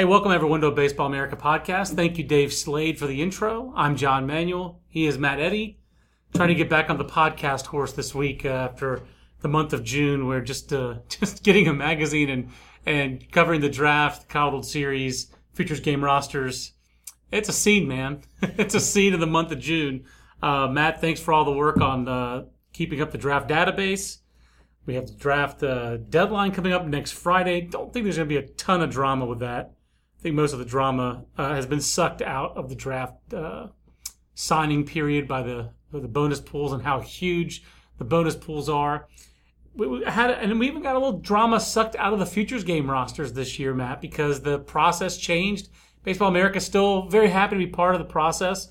Hey, welcome everyone to a Baseball America podcast. Thank you, Dave Slade, for the intro. I'm John Manuel. He is Matt Eddy. Trying to get back on the podcast horse this week uh, after the month of June. We're just uh, just getting a magazine and and covering the draft, the Coddled series, futures game rosters. It's a scene, man. it's a scene of the month of June. Uh, Matt, thanks for all the work on keeping up the draft database. We have the draft uh, deadline coming up next Friday. Don't think there's going to be a ton of drama with that. I think most of the drama uh, has been sucked out of the draft uh, signing period by the the bonus pools and how huge the bonus pools are. We, had and we even got a little drama sucked out of the futures game rosters this year, Matt, because the process changed. Baseball America is still very happy to be part of the process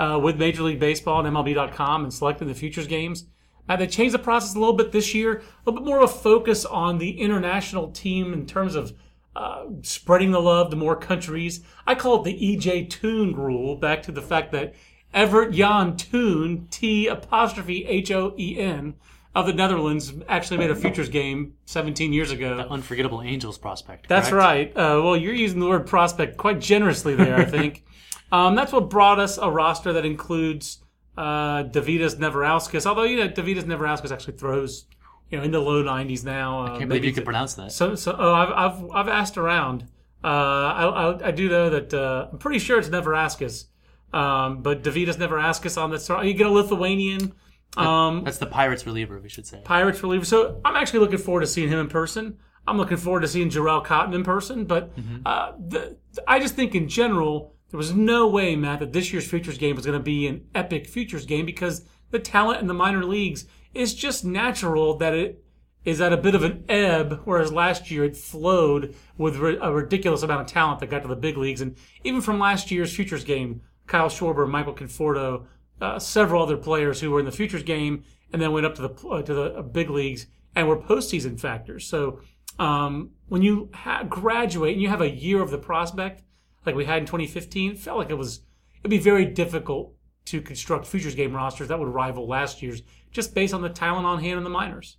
uh, with Major League Baseball and MLB.com and selecting the futures games. Uh, they changed the process a little bit this year, a little bit more of a focus on the international team in terms of uh, spreading the love to more countries. I call it the EJ Toon rule, back to the fact that Evert-Jan 't Hoen, T apostrophe H O E N, of the Netherlands actually made a futures game 17 years ago. The unforgettable Angels prospect. That's correct? right. Uh, well, you're using the word prospect quite generously there, I think. um, that's what brought us a roster that includes uh, Dovydas Neverauskas. Although, you know, Dovydas Neverauskas actually throws, you know, in the low 90s now. Uh, I can't believe you could pronounce that. So, so oh, I've, I've, I've asked around. Uh, I, I, I do know that uh, I'm pretty sure it's Neverauskas. Um, but Dovydas Neverauskas on this. You get a Lithuanian. Um, That's the Pirates reliever, we should say. Pirates reliever. So I'm actually looking forward to seeing him in person. I'm looking forward to seeing Jharel Cotton in person. But uh, the, I just think in general, there was no way, Matt, that this year's futures game was going to be an epic futures game because the talent in the minor leagues is just natural that it is at a bit of an ebb, whereas last year it flowed with a ridiculous amount of talent that got to the big leagues. And even from last year's futures game, Kyle Schwarber, Michael Conforto, uh, several other players who were in the futures game and then went up to the uh, to the big leagues and were postseason factors. So um, when you ha- graduate and you have a year of the prospect like we had in 2015, it felt like it was it'd be very difficult to construct futures game rosters that would rival last year's just based on the talent on hand in the minors.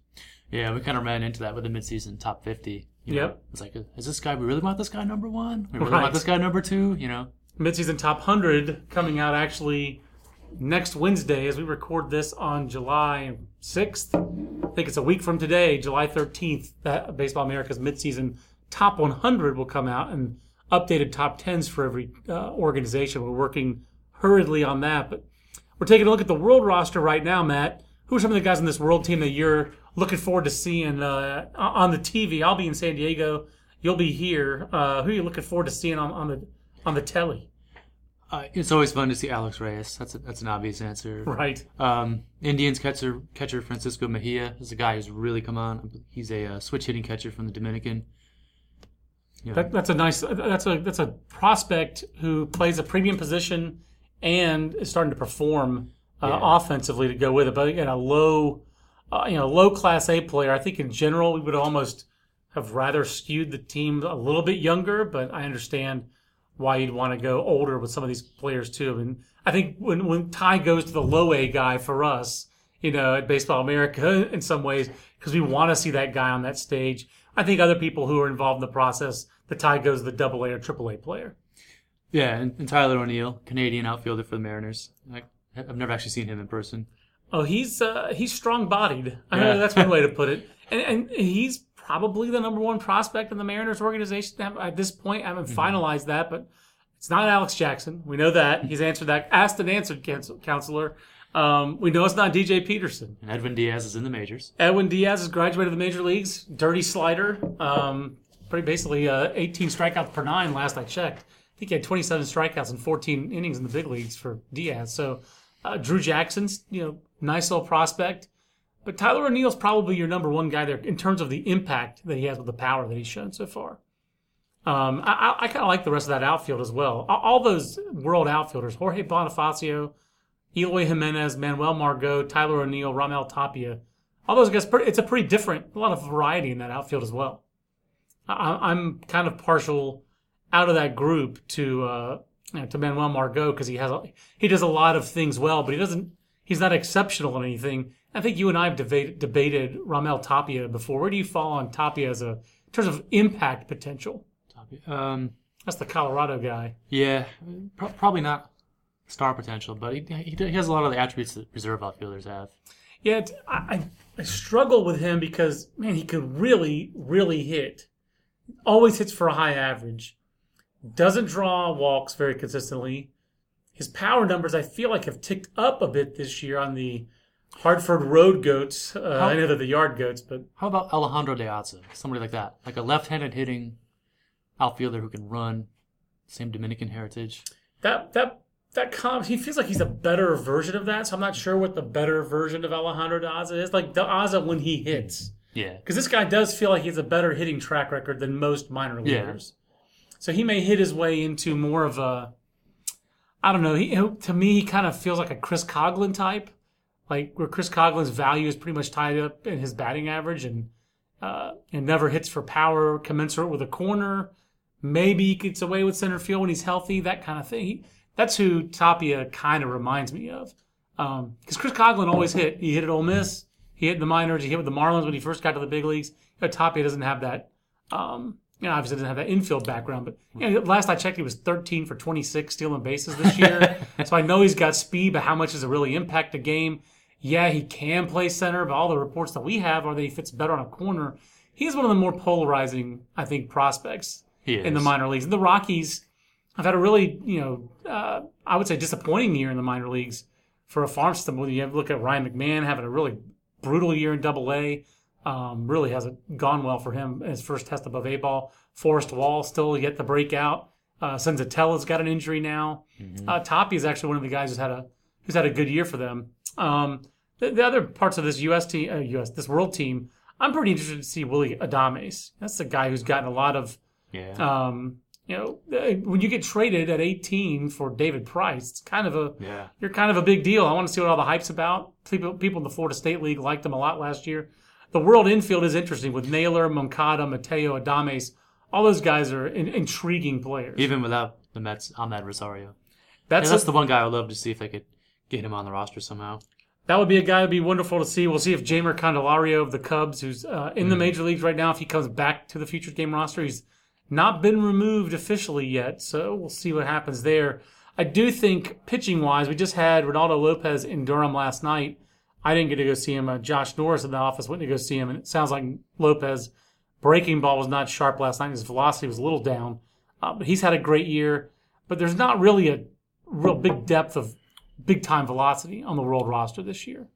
Yeah, we kind of ran into that with the midseason top 50. You know? Yep. It's like, is this guy, we really want this guy number one? We really Right. want this guy number two? You know? midseason top 100 coming out actually next Wednesday as we record this on July 6th. I think it's a week from today, July 13th, that Baseball America's midseason top 100 will come out and updated top 10s for every uh, organization. We're working hurriedly on that, but we're taking a look at the world roster right now, Matt. Who are some of the guys on this world team that you're looking forward to seeing uh, on the TV? I'll be in San Diego. You'll be here. Uh, who are you looking forward to seeing on, on the on the telly? Uh, it's always fun to see Alex Reyes. That's a, that's an obvious answer. Right. Um, Indians catcher catcher Francisco Mejia is a guy who's really come on. He's a uh, switch hitting catcher from the Dominican. Know, That, that's a nice. That's a that's a prospect who plays a premium position and is starting to perform uh, Yeah. offensively to go with it. But again, a low, uh, you know, low class A player. I think in general we would almost have rather skewed the team a little bit younger. But I understand why you'd want to go older with some of these players too. I mean, I think when when tie goes to the low A guy for us, you know, at Baseball America in some ways, because we want to see that guy on that stage. I think other people who are involved in the process, the tie goes to the double A or triple A player. yeah, and, and Tyler O'Neill, Canadian outfielder for the Mariners. I, I've never actually seen him in person. Oh, he's uh, he's strong bodied. I Yeah. know that's one way to put it. And and he's probably the number one prospect in the Mariners organization at this point. I haven't finalized that, but it's not Alex Jackson. We know that. He's answered that. Asked and answered, counselor. Um, we know it's not DJ Peterson. And Edwin Diaz is in the majors. Edwin Diaz has graduated the major leagues. Dirty slider. Um, pretty basically uh, 18 strikeouts per nine last I checked. I think he had 27 strikeouts and 14 innings in the big leagues for Diaz. So uh, Drew Jackson's, you know, nice little prospect. But Tyler O'Neill's probably your number one guy there in terms of the impact that he has with the power that he's shown so far. Um, I, I kind of like the rest of that outfield as well. All, those world outfielders, Jorge Bonifacio, Eloy Jimenez, Manuel Margot, Tyler O'Neill, Raimel Tapia, all those guys, it's a pretty different, a lot of variety in that outfield as well. I, am kind of partial out of that group to uh, you know, to Manuel Margot because he has a, he does a lot of things well, but he doesn't. He's not exceptional in anything. I think you and I have debated, debated Raimel Tapia before. Where do you fall on Tapia as a in terms of impact potential? Tapia, um, that's the Colorado guy. Yeah, pro- probably not star potential, but he, he, he has a lot of the attributes that reserve outfielders have. Yeah, I, I struggle with him because man, he could really, really hit. Always hits for a high average. Doesn't draw walks very consistently. His power numbers, I feel like, have ticked up a bit this year on the Hartford Road Goats. Uh, I know they're the Yard Goats, but how about Alejandro De Aza? Somebody like that, like a left-handed hitting outfielder who can run. Same Dominican heritage. That that that comp, he feels like he's a better version of that. So I'm not sure what the better version of Alejandro De Aza is. Like De Aza when he hits. Yeah. Because this guy does feel like he has a better hitting track record than most minor leaguers. Yeah. So he may hit his way into more of a, I don't know. He, to me, he kind of feels like a Chris Coghlan type, like where Chris Coghlan's value is pretty much tied up in his batting average and uh, and never hits for power commensurate with a corner. Maybe he gets away with center field when he's healthy, that kind of thing. He, that's who Tapia kind of reminds me of. Because um, Chris Coghlan always hit. He hit at Ole Miss. He hit in the minors. He hit with the Marlins when he first got to the big leagues. You know, Tapia doesn't have that. Um, you know, obviously doesn't have that infield background, but you know, last I checked, he was 13 for 26 stealing bases this year. so I know he's got speed, but how much does it really impact the game? Yeah, he can play center, but all the reports that we have are that he fits better on a corner. He's one of the more polarizing, I think, prospects in the minor leagues. And the Rockies have had a really, you know, uh, I would say disappointing year in the minor leagues for a farm system. When you look at Ryan McMahon having a really brutal year in Double A. Um, really hasn't gone well for him his first test above A ball. Forrest Wall still yet to break out. Uh, Senzatela's got an injury now. Mm-hmm. Uh, Toppy is actually one of the guys who's had a who's had a good year for them. Um, the, the, other parts of this U.S. team, uh, U.S. this world team, I'm pretty interested to see Willie Adames. That's the guy who's gotten a lot of yeah. Um, you know, uh, when you get traded at 18 for David Price, it's kind of a yeah. you're kind of a big deal. I want to see what all the hype's about. People, people in the Florida State League liked him a lot last year. The world infield is interesting with Naylor, Moncada, Mateo, Adames. All those guys are in, intriguing players. Even without the Mets, Amed Rosario. That's, yeah, that's a, the one guy I'd love to see if they could get him on the roster somehow. That would be a guy that'd be wonderful to see. We'll see if Jeimer Candelario of the Cubs, who's uh, in mm. the major leagues right now, if he comes back to the Futures Game roster, he's not been removed officially yet, so we'll see what happens there. I do think pitching wise, we just had Reynaldo Lopez in Durham last night. I didn't get to go see him. Uh, Josh Norris in the office went to go see him, and it sounds like Lopez breaking ball was not sharp last night. His velocity was a little down, uh, but he's had a great year. But there's not really a real big depth of big time velocity on the world roster this year.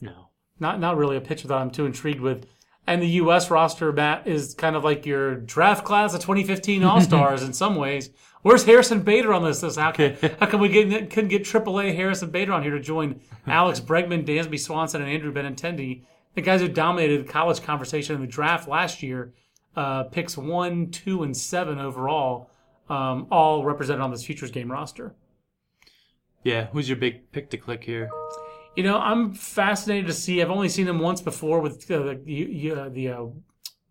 No, not not really a pitcher that I'm too intrigued with. And the U.S. roster, Matt, is kind of like your draft class of 2015 All Stars in some ways. Where's Harrison Bader on this? This How can, how can we get, couldn't get AAA Harrison Bader on here to join Alex Bregman, Dansby Swanson, and Andrew Benintendi, the guys who dominated the college conversation in the draft last year? Uh, picks one, two, and seven overall, um, all represented on this futures game roster. Yeah, who's your big pick to click here? You know, I'm fascinated to see. I've only seen him once before with uh, the uh, the uh,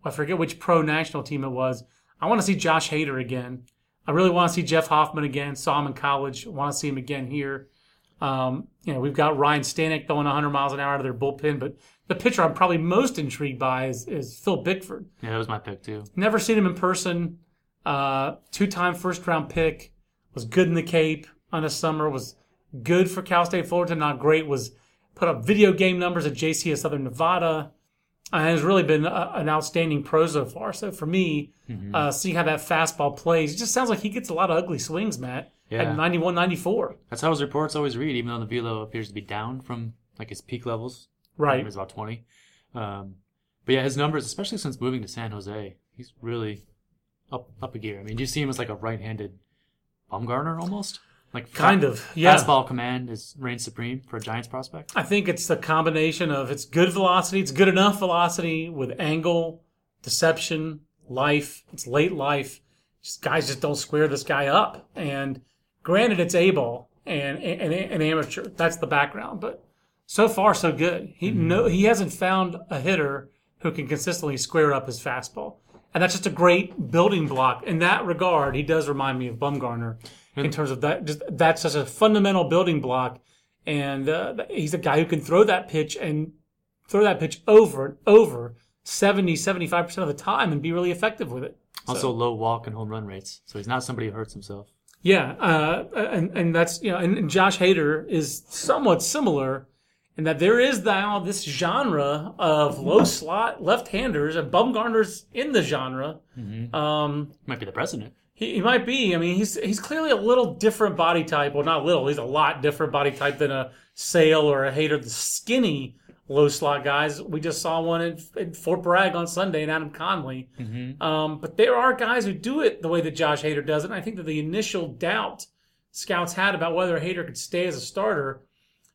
I forget which pro national team it was. I want to see Josh Hader again. I really want to see Jeff Hoffman again. Saw him in college. I want to see him again here. Um, you know, we've got Ryne Stanek going 100 miles an hour out of their bullpen, but the pitcher I'm probably most intrigued by is, is Phil Bickford. Yeah, that was my pick too. Never seen him in person. Uh, two-time first-round pick. Was good in the Cape on the summer. Was good for Cal State Fullerton, not great, was put up video game numbers at JC of Southern Nevada. and has really been a, an outstanding pro so far. So for me, Mm-hmm. uh, seeing how that fastball plays, it just sounds like he gets a lot of ugly swings, Matt. Yeah. At 91, 94. That's how his reports always read, even though the velo appears to be down from like his peak levels. Right. It was about 20. Um, but yeah, his numbers, especially since moving to San Jose, he's really up up a gear. I mean, do you see him as like a right-handed Bumgarner almost? Like Kind of, yeah. Fastball command is reigns supreme for a Giants prospect. I think it's the combination of it's good velocity, it's good enough velocity with angle, deception, life. It's late life. Just guys just don't square this guy up. And granted, it's A ball and an an amateur. That's the background, but so far so good. He mm-hmm. no he hasn't found a hitter who can consistently square up his fastball. And that's just a great building block. In that regard, he does remind me of Bumgarner in terms of that. Just that's just a fundamental building block. And uh, he's a guy who can throw that pitch and throw that pitch over and over 70, 75% of the time and be really effective with it. Also, low walk and home run rates, so he's not somebody who hurts himself. Yeah, uh, and and that's you know, and, and Josh Hader is somewhat similar in that there is now this genre of low slot left-handers, and Bumgarner's in the genre. Um, Might be the president. He, he might be. I mean, he's he's clearly a little different body type. Well, not little. He's a lot different body type than a Sale or a Hader. The skinny low slot guys. We just saw one in, in Fort Bragg on Sunday, and Adam Conley. Um, but there are guys who do it the way that Josh Hader does it. And I think that the initial doubt scouts had about whether Hader could stay as a starter,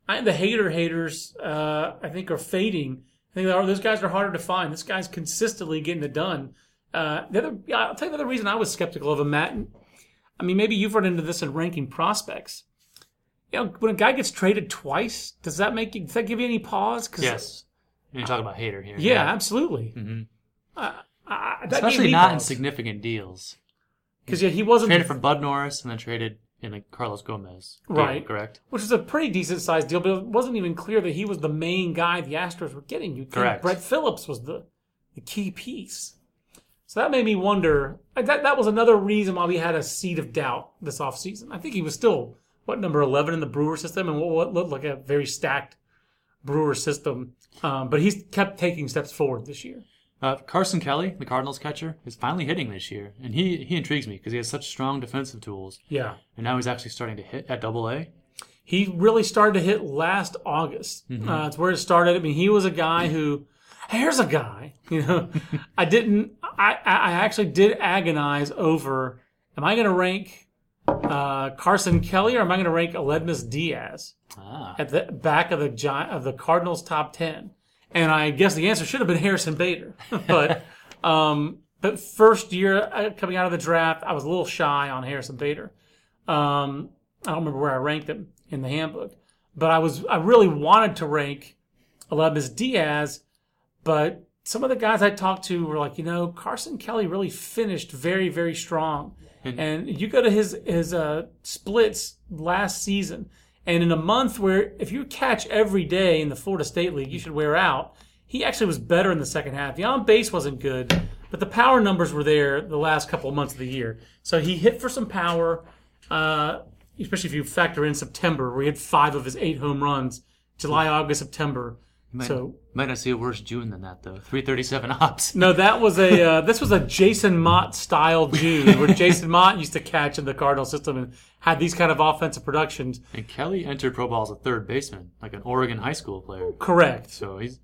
I, the Hader haters, uh, I think, are fading. I think those guys are harder to find. This guy's consistently getting it done. Uh, the other, I'll tell you the other reason I was skeptical of him, Matt. I mean, maybe you've run into this in ranking prospects. You know, when a guy gets traded twice, does that make you? Does that give you any pause? 'Cause- Yes. You're talking about Hader here. Yeah, absolutely. Mhm. Uh, gave Especially not in significant deals. because yeah, he wasn't Traded for Bud Norris and then traded in like Carlos Gomez. deal, Right. Correct. which was a pretty decent sized deal, but it wasn't even clear that he was the main guy the Astros were getting. You Correct. Brett Phillips was the the key piece. So that made me wonder. uh, That that was another reason why we had a seed of doubt this offseason. I think he was still what number eleven in the Brewer system, and what, what looked like a very stacked Brewer system. Um, but he's kept taking steps forward this year. Uh, Carson Kelly, the Cardinals catcher, is finally hitting this year, and he he intrigues me because he has such strong defensive tools, Yeah. and now he's actually starting to hit at Double A. he really started to hit last August. Uh, it's where it started. I mean, he was a guy who, here's a guy, you know, I didn't, I, I actually did agonize over, am I going to rank uh, Carson Kelly or am I going to rank Aledmys Diaz Ah, at the back of the Gi- of the Cardinals top 10? And I guess the answer should have been Harrison Bader. but, um, but first year uh, coming out of the draft, I was a little shy on Harrison Bader. Um, I don't remember where I ranked him in the handbook, but I was I really wanted to rank Aledmys Diaz, but some of the guys I talked to were like, you know, Carson Kelly really finished very very strong, and you go to his his uh, splits last season, and in a month where if you catch every day in the Florida State League, you should wear out. He actually was better in the second half. The on base wasn't good, but the power numbers were there the last couple of months of the year. So he hit for some power. Uh, especially if you factor in September, where he had five of his eight home runs, July, August, September. Might, So might not see a worse June than that though. Three thirty-seven ops. no, that was a uh, this was a Jason Motte style June, where Jason Motte used to catch in the Cardinal system and had these kind of offensive productions. And Kelly entered pro ball as a third baseman, like an Oregon high school player. Correct. So he's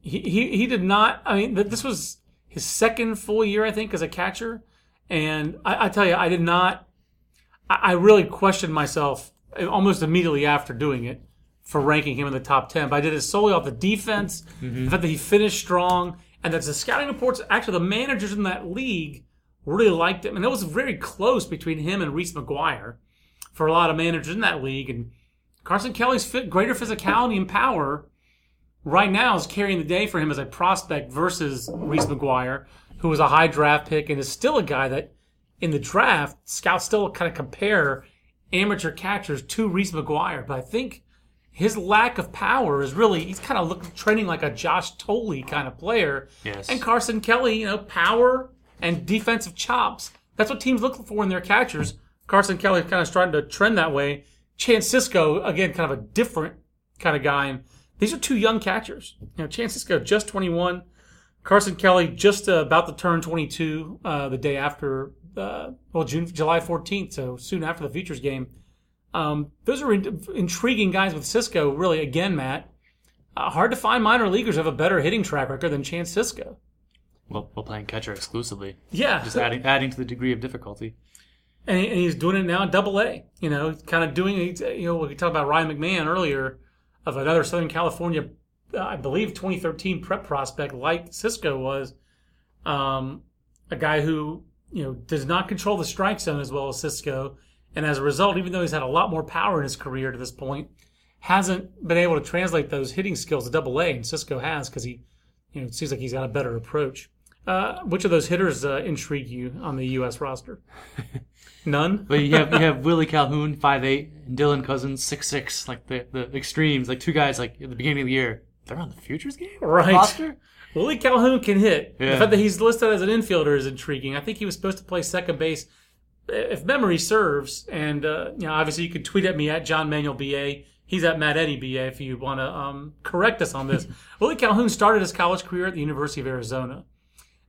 He he, he did not. I mean, th- this was his second full year, I think, as a catcher, and I, I tell you, I did not. I, I really questioned myself almost immediately after doing it for ranking him in the top ten. But I did it solely off the defense, mm-hmm. the fact that he finished strong, and that the scouting reports, actually, the managers in that league really liked him, and it was very close between him and Reese McGuire for a lot of managers in that league. And Carson Kelly's fit, greater physicality and power right now is carrying the day for him as a prospect versus Reese McGuire, who was a high draft pick and is still a guy that in the draft, scouts still kind of compare amateur catchers to Reese McGuire. But I think his lack of power is really, he's kind of look, trending like a Josh Thole kind of player. Yes. And Carson Kelly, you know, power and defensive chops. That's what teams look for in their catchers. Carson Kelly kind of starting to trend that way. Chance Sisco, again, kind of a different kind of guy. And these are two young catchers. You know, Chance Sisco just 21, Carson Kelly just uh, about to turn 22 uh, the day after, uh, well, June, July 14th, so soon after the Futures game. Um, those are in, intriguing guys with Sisco. Really, again, Matt, uh, hard to find minor leaguers who have a better hitting track record than Chance Sisco. Well, while playing catcher exclusively, Yeah, just adding adding to the degree of difficulty. and, he- and he's doing it now at Double A. You know, kind of doing. You know, we talked about Ryan McMahon earlier, of another Southern California, uh, I believe 2013 prep prospect like Sisco was, um, a guy who you know does not control the strike zone as well as Sisco, and as a result, even though he's had a lot more power in his career to this point, hasn't been able to translate those hitting skills to Double A, and Sisco has because he, you know, it seems like he's got a better approach. Uh, which of those hitters uh, intrigue you on the U.S. roster? None. But you have you have Willie Calhoun, five eight, and Dylan Cozens, six six, like the, the extremes, like two guys like at the beginning of the year. They're on the futures game Right. roster. Willie Calhoun can hit. The fact that he's listed as an infielder is intriguing. I think he was supposed to play second base, if memory serves. And uh, you know, obviously, you can tweet at me at John Manuel BA. He's at Matt Eddy BA if you want to um, correct us on this. Willie Calhoun started his college career at the University of Arizona.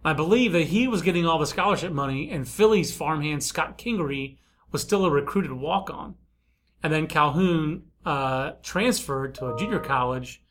I believe that he was getting all the scholarship money, and Philly's farmhand Scott Kingery was still a recruited walk on. And then Calhoun uh, transferred to a junior college,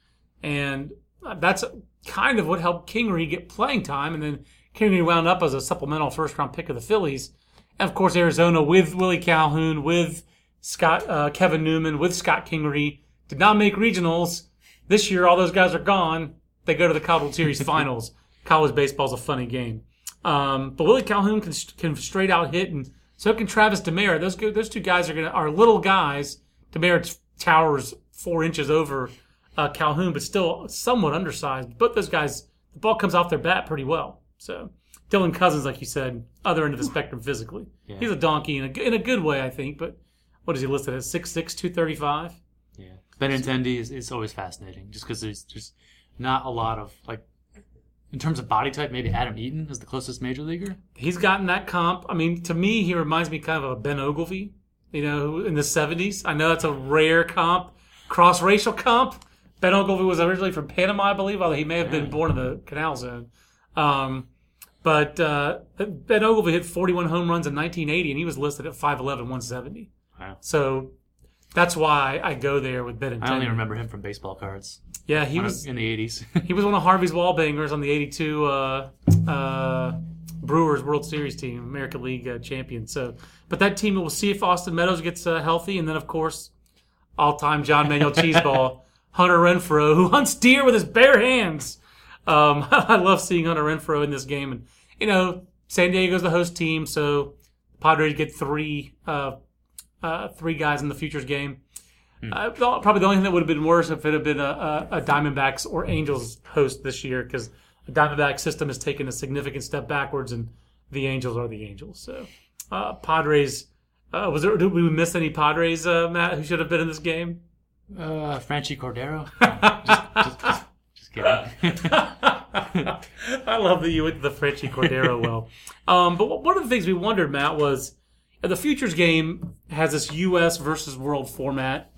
and that's kind of what helped Kingery get playing time. And then Kingery wound up as a supplemental first round pick of the Phillies. And of course, Arizona with Willie Calhoun, with Scott uh, Kevin Newman, with Scott Kingery did not make regionals. This year, all those guys are gone. They go to the College Series finals. College baseball's a funny game. Um, but Willie Calhoun can, can straight out hit, and so can Travis Demeritte. Those those two guys are gonna are little guys. Demeritte towers four inches over uh, Calhoun, but still somewhat undersized. But those guys, the ball comes off their bat pretty well. So Dylan Cozens, like you said, other end of the spectrum physically, he's a donkey in a in a good way, I think. But what is he listed at 6'6", 235? Yeah, Benintendi is, is always fascinating, just because there's there's not a lot of like in terms of body type. Maybe Adam Eaton is the closest major leaguer. He's gotten that comp. I mean, to me, he reminds me kind of a Ben Oglivie, you know, in the 70s. I know that's a rare comp, cross racial comp. Ben Oglivie was originally from Panama, I believe, although he may have been born in the Canal Zone. Um, but uh, Ben Oglivie hit 41 home runs in 1980, and he was listed at 5'11, 170. Wow. So that's why I go there with Ben I only remember him from baseball cards Yeah, he was in the '80s. he was one of Harvey's wall bangers on the '82 uh, uh, Brewers World Series team, American League uh, champion. So, but that team we'll see if Austin Meadows gets uh, healthy, and then of course, all-time John Manuel Cheeseball Hunter Renfroe, who hunts deer with his bare hands. Um, I love seeing Hunter Renfroe in this game, and you know, San Diego's the host team, so Padres get three uh, uh, three guys in the futures game. Uh, probably the only thing that would have been worse if it had been a, a, a Diamondbacks or Angels host this year, because the Diamondback system has taken a significant step backwards, and the Angels are the Angels. So, uh, Padres. Uh, was there? Did we miss any Padres, uh, Matt, who should have been in this game? uh, Franchy Cordero. just, just, just, just kidding. I love that you went to the Franchy Cordero well. Um, but one of the things we wondered, Matt, was the futures game has this U.S. versus world format.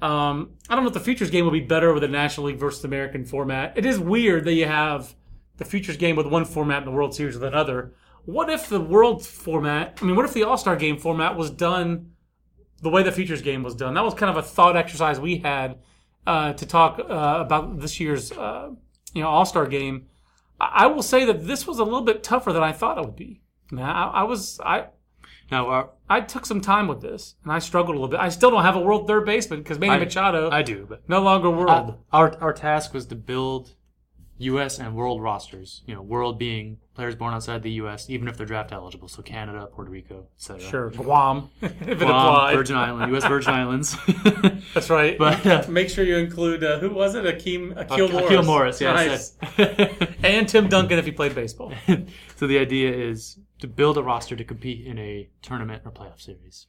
Um, I don't know if the futures game will be better with the National League versus American format. It is weird that you have the futures game with one format and the World Series with another. What if the world format? I mean, what if the All Star game format was done the way the futures game was done? That was kind of a thought exercise we had uh, to talk uh, about this year's uh, you know All Star game. I I will say that this was a little bit tougher than I thought it would be. Man, I, I was I now, our, I took some time with this and I struggled a little bit. I still don't have a world third baseman because Manny I- Machado I do, but no longer world. Uh, our our task was to build U.S. and world rosters. You know, world being players born outside the U.S., even if they're draft eligible. So Canada, Puerto Rico, etc. sure, Guam if it Guam. Virgin Island, U.S. Virgin Islands. That's right. But, uh, make sure you include uh, who was it? Akeem Akeel Morris. Akeel Morris, yeah. nice. that's and Tim Duncan if he played baseball. so the idea is to build a roster to compete in a tournament or playoff series,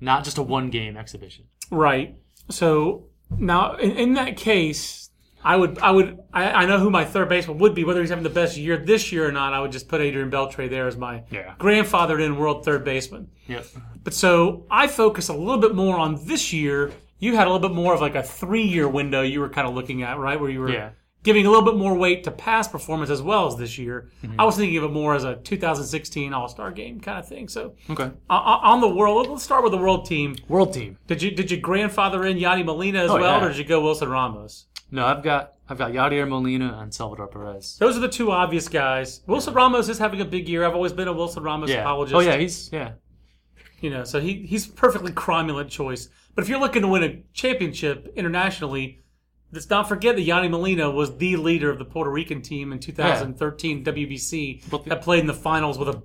not just a one-game exhibition. Right. So now, in, in that case, I would, I would, I, I know who my third baseman would be. Whether he's having the best year this year or not, I would just put Adrian Beltre there as my Yeah. grandfathered in world third baseman. Yep. But so I focus a little bit more on this year you had a little bit more of like a three year window you were kind of looking at, right? Where you were Yeah. giving a little bit more weight to past performance as well as this year. Mm-hmm. I was thinking of it more as a 2016 All Star game kind of thing. So Okay. on the world, let's start with the world team. World team. Did you did you grandfather in Yadi Molina as Oh, well, yeah. or did you go Wilson Ramos? No, I've got I've got Yadier Molina and Salvador Perez. Those are the two obvious guys. Wilson Ramos is having a big year. I've always been a Wilson Ramos Yeah. apologist. Oh yeah, he's yeah. You know, so he he's perfectly cromulent choice. But if you're looking to win a championship internationally, let's not forget that Yadi Molina was the leader of the Puerto Rican team in 2013 WBC the- that played in the finals with a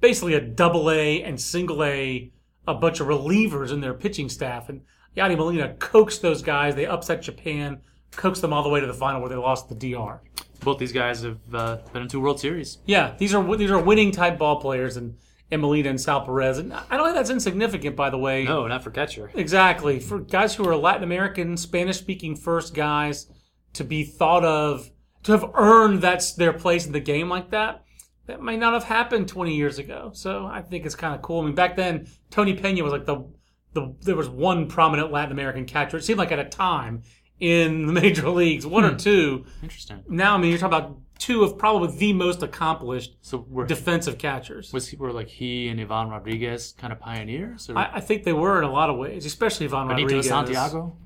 basically a double A and single A, a bunch of relievers in their pitching staff. And Yadi Molina coaxed those guys. They upset Japan, coaxed them all the way to the final where they lost the DR. Both these guys have uh, been in two World Series. Yeah, these are these are winning type ball players, and, Molina and Sal Perez. And I don't think that's insignificant, by the way. No, not for catcher. Exactly. For guys who are Latin American, Spanish speaking first guys to be thought of, to have earned that's their place in the game like that, that may not have happened 20 years ago. So I think it's kind of cool. I mean, back then, Tony Pena was like the, the, there was one prominent Latin American catcher. It seemed like at a time in the major leagues, one or two. Interesting. Now, I mean, you're talking about two of probably the most accomplished So defensive catchers. was he, were like he and Ivan Rodriguez kind of pioneers? Or I, I think they were in a lot of ways, especially Ivan Benito Rodriguez. Santiago?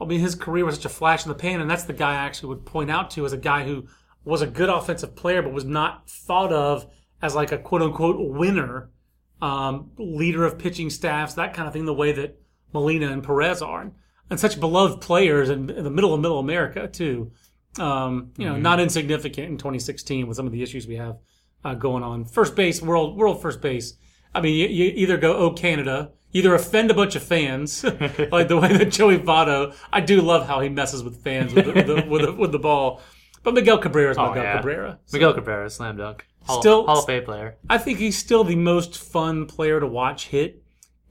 I mean, his career was such a flash in the pan, and that's the guy I actually would point out to as a guy who was a good offensive player, but was not thought of as like a quote unquote winner, um, leader of pitching staffs, that kind of thing, the way that Molina and Perez are. And, such beloved players in, in the middle of middle America, too. Um, you know, not insignificant in 2016 with some of the issues we have uh, going on. First base, world, world first base. I mean, you, you either go, oh, Canada, either offend a bunch of fans, like the way that Joey Votto, I do love how he messes with fans with the, with the, with the, with the ball. But Miguel Cabrera is Oh, Miguel yeah. Cabrera. So Miguel Cabrera, slam dunk. Hall, Still- Hall of Fame player. I think he's still the most fun player to watch hit.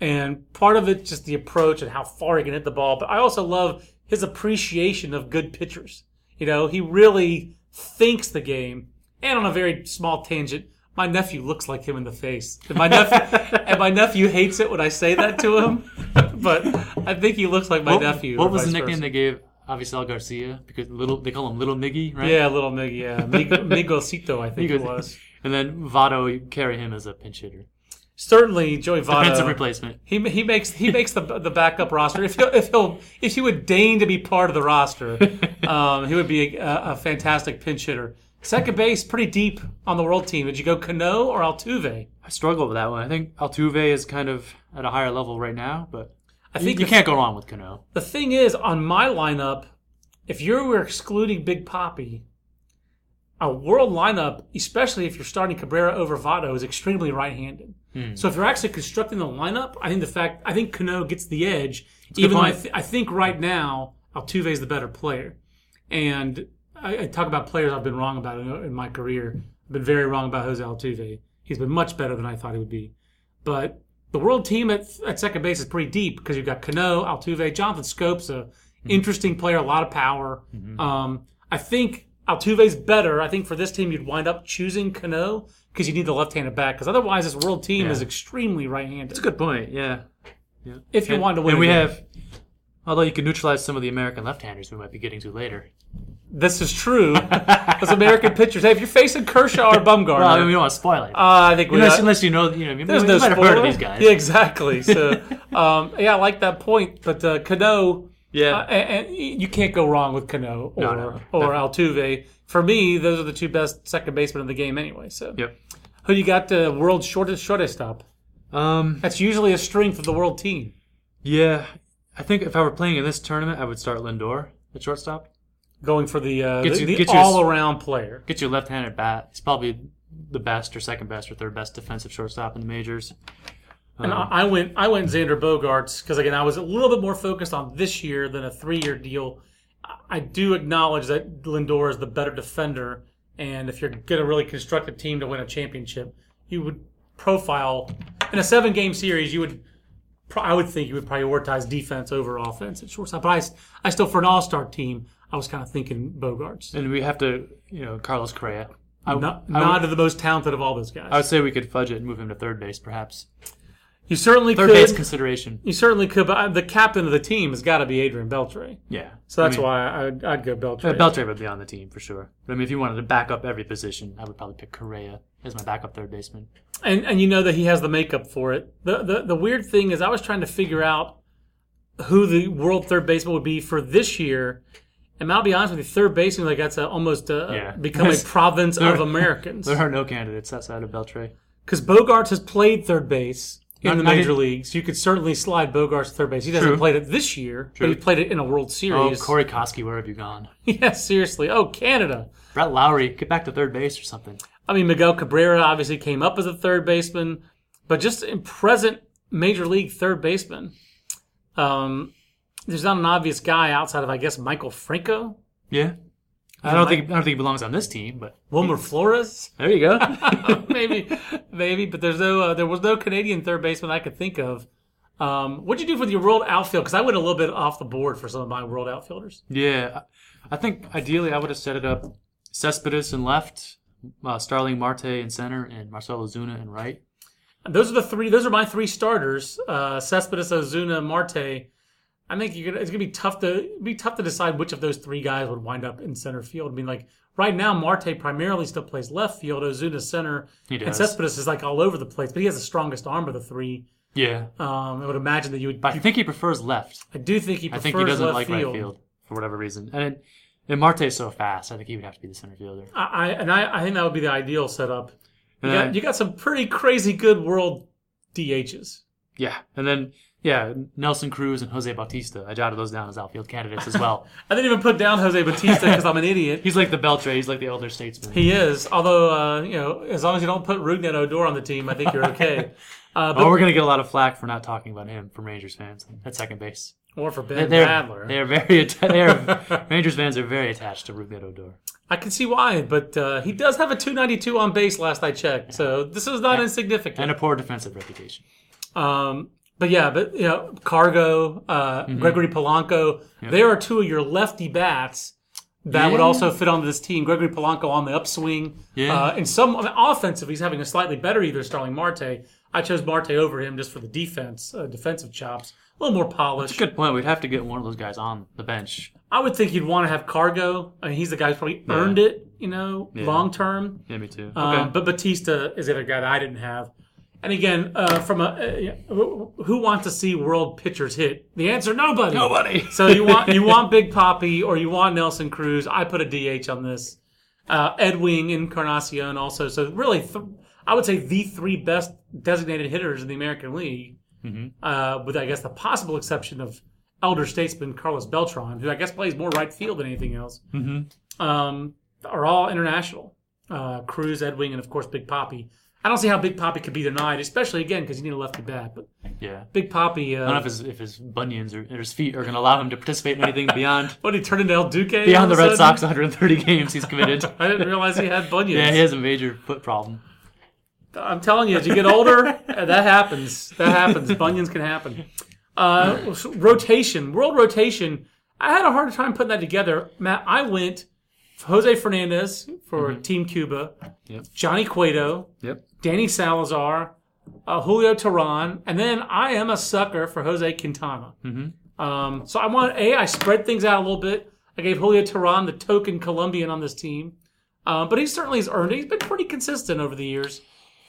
And part of it's just the approach and how far he can hit the ball. But I also love his appreciation of good pitchers. You know, he really thinks the game. And on a very small tangent, my nephew looks like him in the face. And my nephew, and my nephew hates it when I say that to him. But I think he looks like my What, nephew. what was the nickname versa. they gave Avisail Garcia? Because little they call him Little Miggy, right? Yeah, little Miggy. Yeah, Mig- Migosito, I think it was. And then Votto, you carry him as a pinch hitter. Certainly, Joey Votto. Defensive replacement. He, he makes he makes the the backup roster. If he'll, if he'll if he would deign to be part of the roster, um, he would be a, a fantastic pinch hitter. Second base, pretty deep on the world team. Would you go Cano or Altuve? I struggle with that one. I think Altuve is kind of at a higher level right now, but I think you the, can't go wrong with Cano. the thing is on my lineup, if you were excluding Big Poppy, a world lineup, especially if you're starting Cabrera over Votto, is extremely right-handed. Hmm. So if you're actually constructing the lineup, I think the fact I think Cano gets the edge. good Even though I, th- I think right now Altuve is the better player, and I, I talk about players I've been wrong about in, in my career. I've been very wrong about Jose Altuve. He's been much better than I thought he would be, but the world team at, at second base is pretty deep because you've got Cano, Altuve, Jonathan Scopes, a interesting player, a lot of power. Um, I think Altuve's better. I think for this team, you'd wind up choosing Cano because you need the left-handed back. Because otherwise, this world team Yeah. is extremely right-handed. It's a good point. Yeah. if you and, wanted to win, and we game. have, although you can neutralize some of the American left-handers we might be getting to later. this is true. As American pitchers, hey, if you're facing Kershaw or Bumgarner, Well, I mean, we don't want to spoil it. uh, I think unless, unless you know, you know, you There's might no have spoiler. heard of these guys. Yeah, exactly. So, um, yeah, I like that point. But uh, Cano, Yeah. uh, and, and you can't go wrong with Cano or No, no, or Altuve. For me, those are the two best second basemen in the game anyway. So, Yep. who you got? The world's shortest shortstop. Um. That's usually a strength of the world team. Yeah. I think if I were playing in this tournament, I would start Lindor at shortstop. Going for the uh, the, you- the gets you a s- all-around player. Get you a left-handed bat. He's probably the best or second best or third best defensive shortstop in the majors. And Um, I I went I went Xander Bogaerts because again I was a little bit more focused on this year than a three year deal. I- I do acknowledge that Lindor is the better defender, and if you're going to really construct a team to win a championship, you would profile in a seven game series. You would I would think you would prioritize defense over offense at shortstop. But I, I still for an all star team I was kind of thinking Bogaerts. and we have to, you know, Carlos Correa. I, Not, I not the most talented of all those guys. I would say we could fudge it and move him to third base, perhaps. You certainly third could. base consideration. you certainly could, but uh, the captain of the team has got to be Adrian Beltre. Yeah. So that's I mean, why I'd, I'd go Beltre. uh, Beltre would be on the team for sure. But I mean, if you wanted to back up every position, I would probably pick Correa as my backup third baseman. and and you know that he has the makeup for it. The the the weird thing is, I was trying to figure out who the world third baseman would be for this year. And I'll be honest with you, third baseman like that's a, almost a, Yeah. become a province there- of Americans. There are no candidates outside of Beltre. Because Bogaerts has played third base in Not- the major leagues. You could certainly slide Bogaerts to third base. He hasn't True. played it this year, True. but he played it in a World Series. Oh, Series. Corey Koskie, where have you gone? yeah, seriously. Oh, Canada. Brett Lawrie, get back to third base or something. I mean, Miguel Cabrera obviously came up as a third baseman, but just in present major league third baseman, um, there's not an obvious guy outside of, I guess, Maikel Franco, Yeah. I don't think I don't think he belongs on this team, but Wilmer Flores. there you go. maybe, maybe, but there's no, uh, there was no Canadian third baseman I could think of. Um, what'd you do for your world outfield? Because I went a little bit off the board for some of my world outfielders. yeah, I think ideally I would have set it up Cespedes in left, uh, Starling Marte in center, and Marcell Ozuna in right. Those are the three. Those are my three starters: uh, Cespedes, Ozuna, Marte. I think you're gonna, it's gonna be tough to be tough to decide which of those three guys would wind up in center field. I mean, like right now, Marte primarily still plays left field. Ozuna center, He and. Cespedes is like all over the place. But he has the strongest arm of the three. Yeah, Um, I would imagine that you would. but I think he prefers left. I do think he I prefers think he doesn't left like field. right field for whatever reason, and and Marte is so fast. I think he would have to be the center fielder. I, I and I, I think that would be the ideal setup. You got, then- you got some pretty crazy good world DHs. Yeah, and then yeah, Nelson Cruz and Jose Bautista. I jotted those down as outfield candidates as well. I didn't even put down Jose Bautista because I'm an idiot. He's like the Beltre. He's like the elder statesman. He is, although uh, you know, as long as you don't put Rougned Odor on the team, I think you're okay. Uh, but, oh, we're gonna get a lot of flack for not talking about him from Rangers fans at second base. or for They're Ben Badler, they're very atta- they're Rangers fans are very attached to Rougned Odor. I can see why. But uh, he does have a 292 on base. Last I checked, so this is not insignificant. and a poor defensive reputation. Um, but yeah, but you know, Cargo, uh, Mm-hmm. Gregory Polanco, there are two of your lefty bats that would also fit on this team. Gregory Polanco on the upswing. Yeah. Uh, in some on the offensive, he's having a slightly better either Starling Marte. I chose Marte over him just for the defense, uh, defensive chops. A little more polished. Good point. We'd have to get one of those guys on the bench. I would think you'd want to have Cargo. I mean, he's the guy who's probably earned it, you know, long term. Yeah, me too. Um, Okay. but Bautista is the other guy that I didn't have. And again, uh, from a uh, who wants to see world pitchers hit? The answer: nobody. Nobody. so you want you want Big Poppy or you want Nelson Cruz? I put a DH on this. Uh, Edwin Encarnacion and also. So really, th- I would say the three best designated hitters in the American League, uh, with I guess the possible exception of elder statesman Carlos Beltran, who I guess plays more right field than anything else. Um, are all international. Uh, Cruz, Edwin, and of course Big Poppy. I don't see how Big Poppy could be denied, especially again because you need a lefty bat. But yeah. Big Poppy, I don't know uh, if his if his bunions or, or his feet are going to allow him to participate in anything beyond what he turned into El Duque beyond the Red sudden? Sox 130 games he's committed. I didn't realize he had bunions. yeah, he has a major foot problem. I'm telling you, as you get older, uh, that happens. That happens. Bunions can happen. Uh, rotation, world rotation. I had a hard time putting that together. Matt, I went Jose Fernandez for Team Cuba, Yep. Johnny Cueto, Yep. Danny Salazar, uh, Julio Teheran, and then I am a sucker for Jose Quintana. Mm-hmm. Um, so I want a. I spread things out a little bit. I gave Julio Teheran the token Colombian on this team, uh, but he certainly has earned it. He's been pretty consistent over the years,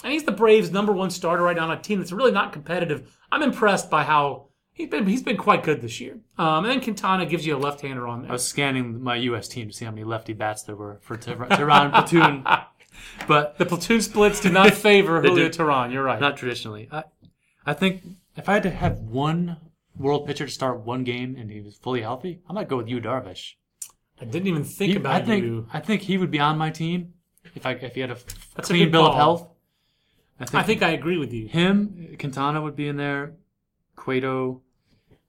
and he's the Braves' number one starter right now on a team that's really not competitive. I'm impressed by how he's been. He's been quite good this year. Um, and then Quintana gives you a left-hander on there. I was scanning my U.S. team to see how many lefty bats there were for Teheran platoon, but the platoon splits do not favor Julio do. Teheran. You're right. not traditionally. I, I think if I had to have one world pitcher to start one game and he was fully healthy, I might go with Yu, Darvish. I didn't even think He- about I think you. I think he would be on my team if I if he had a That's clean good bill of health. I think, I think I agree with you. him, Quintana would be in there, Cueto,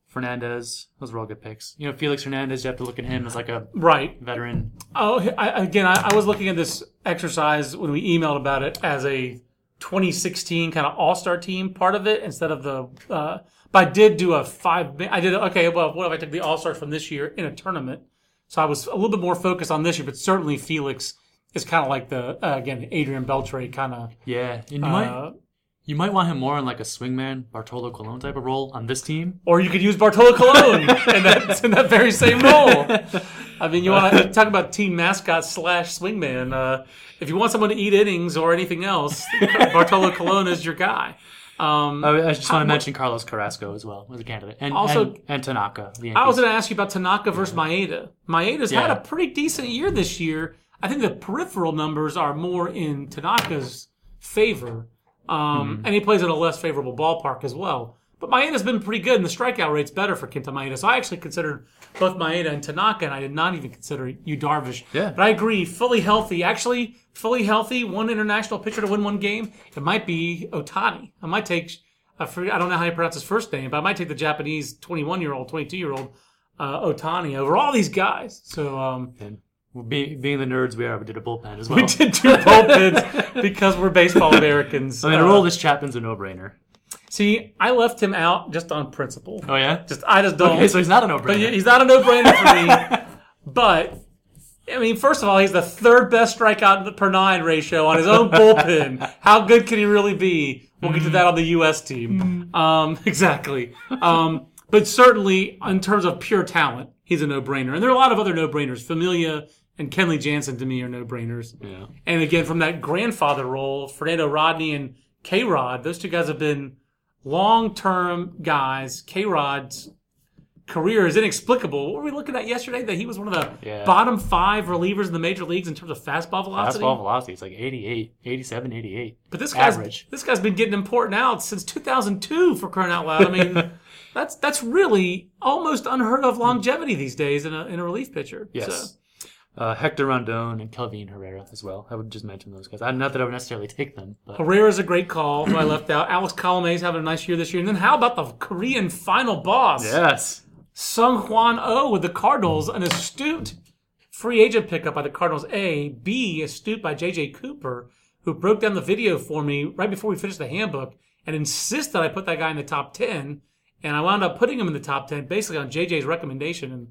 Fernandez. Those were all good picks. You know, Felix Hernandez. You have to look at him as like a Right. veteran. Oh, I, again, I, I was looking at this exercise when we emailed about it as a 2016 kind of All Star team part of it instead of the. Uh, but I did do a five. I did okay. Well, what if I took the All Stars from this year in a tournament? So I was a little bit more focused on this year, but certainly Felix is kind of like the uh, again Adrian Beltre kind of. Yeah, and you might Uh, You might want him more in like a swingman Bartolo Colon type of role on this team. Or you could use Bartolo Colon in that in that very same role. I mean, you want to talk about team mascot slash swingman. Uh, if you want someone to eat innings or anything else, Bartolo Colon is your guy. Um, I, just want to mention Carlos Carrasco as well as a candidate, and Also- and, and Tanaka. I was going to ask you about Tanaka versus Maeda. Maeda's had a pretty decent year this year. I think the peripheral numbers are more in Tanaka's favor, um, and he plays at a less favorable ballpark as well. But Maeda's been pretty good, and the strikeout rate's better for Kenta Maeda. So I actually considered both Maeda and Tanaka, and I did not even consider you Darvish. Yeah. But I agree, fully healthy. Actually, fully healthy, one international pitcher to win one game. It might be Otani. I might take. I don't know how you pronounce his first name, but I might take the Japanese 21 year old, 22 year old uh, Otani over all these guys. So um, And being, being the nerds we are, we did a bullpen as well. we did two bullpens because we're baseball Americans. I mean, Uh, Aroldis Chapman's a no-brainer. See, I left him out just on principle. Oh yeah. Just I just don't. Okay, so he's not a no-brainer. he's not a no-brainer for me. but I mean, first of all, he's the third best strikeout per nine ratio on his own bullpen. How good can he really be? We'll get to that on the U.S. team. Um, exactly. Um, but certainly, in terms of pure talent, he's a no-brainer. And there are a lot of other no-brainers. Familia and Kenley Jansen to me are no-brainers. yeah. And again, from that grandfather role, Fernando Rodney and K Rod, those two guys have been long term guys. K Rod's career is inexplicable. What were we looking at yesterday? That he was one of the Yeah. bottom five relievers in the major leagues in terms of fastball velocity. Fastball velocity, it's like 88, 87, 88. But this guy's average. this guy's been getting important out since 2002 for crying out loud. I mean, that's that's really almost unheard of longevity these days in a in a relief pitcher. Yes. So, Uh, Hector Rondon and Kelvin Herrera as well. I would just mention those guys. I, not that I would necessarily take them, but Herrera's a great call, who I left out. Alex Colomé is having a nice year this year. And then how about the Korean final boss? yes. Sung Hwan Oh with the Cardinals, an astute free agent pickup by the Cardinals. A. B. Astute by J.J. Cooper, who broke down the video for me right before we finished the handbook and insisted I put that guy in the top 10. And I wound up putting him in the top 10 basically on JJ's recommendation. And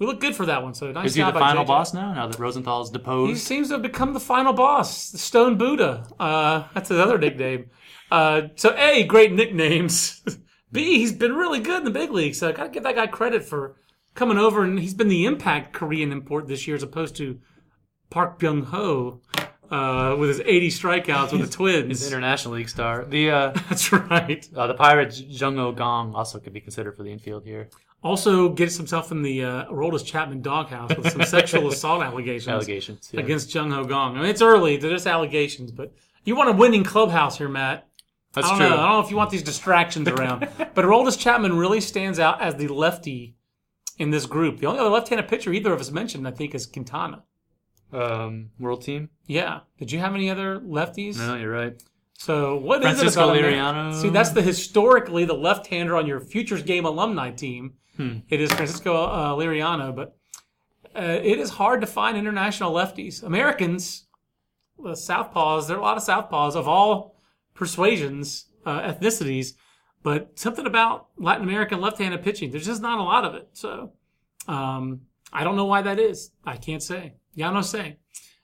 we look good for that one. So nice Is he the final JJ. boss now? Now that Rosenthal's deposed, He seems to have become the final boss, the Stone Buddha. Uh, that's his other nickname. Uh, so A, great nicknames. B, he's been really good in the big leagues. So I gotta give that guy credit for coming over, and he's been the impact Korean import this year as opposed to Park Byung Ho uh, with his 80 strikeouts with the Twins. his international league star. The uh, That's right. uh, the Pirates Jung Oh Gong also could be considered for the infield here. Also gets himself in the uh, Aroldis Chapman doghouse with some sexual assault allegations. Allegations yeah. against Jung Ho Kang. I mean, it's early. They're just allegations, but you want a winning clubhouse here, Matt. That's I don't true. know. I don't know if you want these distractions around, but Aroldis Chapman really stands out as the lefty in this group. The only other left-handed pitcher either of us mentioned, I think, is Quintana. Um, world team? Yeah. Did you have any other lefties? No, you're right. So what is Francisco it about Liriano. See, that's the historically the left-hander on your Futures Game alumni team. Hmm. It is Francisco uh, Liriano, but uh, it is hard to find international lefties. Americans, the Southpaws, there are a lot of Southpaws of all persuasions, uh, ethnicities, but something about Latin American left-handed pitching, there's just not a lot of it. So um, I don't know why that is. I can't say. Yeah, no say.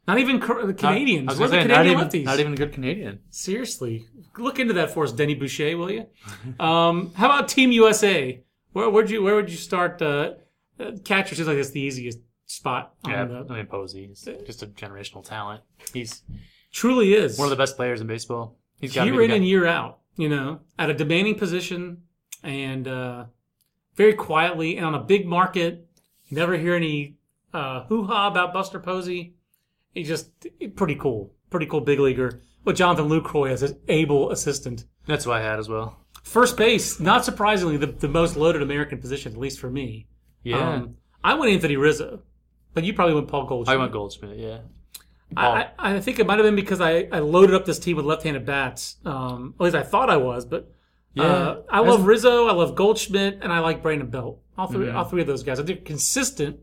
Not even the Canadians. Was Where the say, not Canadian even, lefties? not even a good Canadian. Seriously, look into that for us, Denis Boucher, will you? um, how about Team USA? Where would you Where would you start? Uh, uh, catcher seems like it's the easiest spot. On Yeah, the, I mean Posey is just a generational talent. He's truly is one of the best players in baseball. He's got year in and year out. You know, at a demanding position and uh, very quietly and on a big market. You never hear any uh, hoo ha about Buster Posey. He's just pretty cool, pretty cool big leaguer. With Jonathan Lucroy as his able assistant. That's what I had as well. First base, not surprisingly, the, the most loaded American position, at least for me. Yeah, Um, I went Anthony Rizzo, but you probably went Paul Goldschmidt. I went Goldschmidt. Yeah, I, I, I think it might have been because I, I loaded up this team with left-handed bats. Um, at least I thought I was, but Yeah. uh, I love Rizzo, I love Goldschmidt, and I like Brandon Belt. All 3 Mm-hmm. all three of those guys. I think consistent,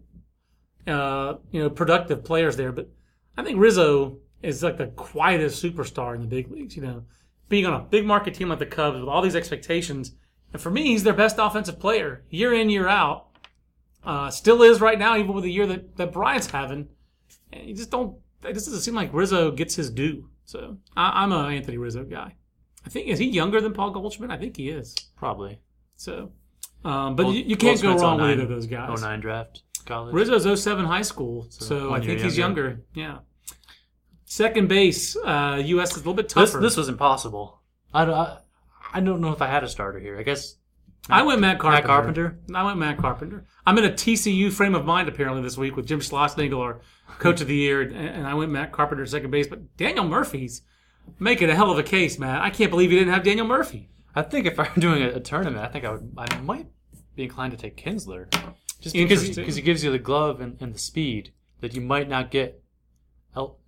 uh, you know, productive players there. But I think Rizzo is like the quietest superstar in the big leagues. You know, being on a big market team like the Cubs with all these expectations, and for me, he's their best offensive player year in year out. Uh, still is right now, even with the year that that Bryant's having. And you just don't. It just doesn't seem like Rizzo gets his due. So I, I'm a Anthony Rizzo guy. I think is he younger than Paul Goldschmidt? I think he is. Probably. So, um, but Gold- you, you can't go wrong with either of those guys. 09 draft college. Rizzo's 07 high school, so, one I think he's younger. Yeah. Second base, uh, U.S. is a little bit This tougher. this was impossible. I, don't- I, I don't know if I had a starter here. I guess I went Matt Carpenter. Matt Carpenter? I went Matt Carpenter. I'm in a TCU frame of mind apparently this week with Jim Schlossnagle, our coach of the year, and, and I went Matt Carpenter second base. But Daniel Murphy's making a hell of a case, man. I can't believe you didn't have Daniel Murphy. I think if I were doing a, a tournament, I think I would. I might be inclined to take Kinsler, just because Interesting. because he gives you the glove and, and the speed that you might not get el-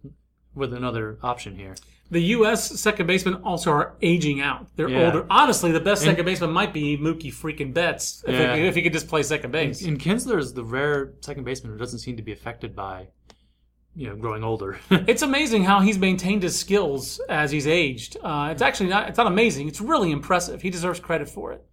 with another option here. The U.S. second basemen also are aging out. They're Yeah. older. Honestly, the best And- second baseman might be Mookie freaking Betts if, Yeah. he, if he could just play second base. And Kinsler is the rare second baseman who doesn't seem to be affected by, you know, growing older. It's amazing how he's maintained his skills as he's aged. Uh, it's actually not. It's not amazing. It's really impressive. He deserves credit for it.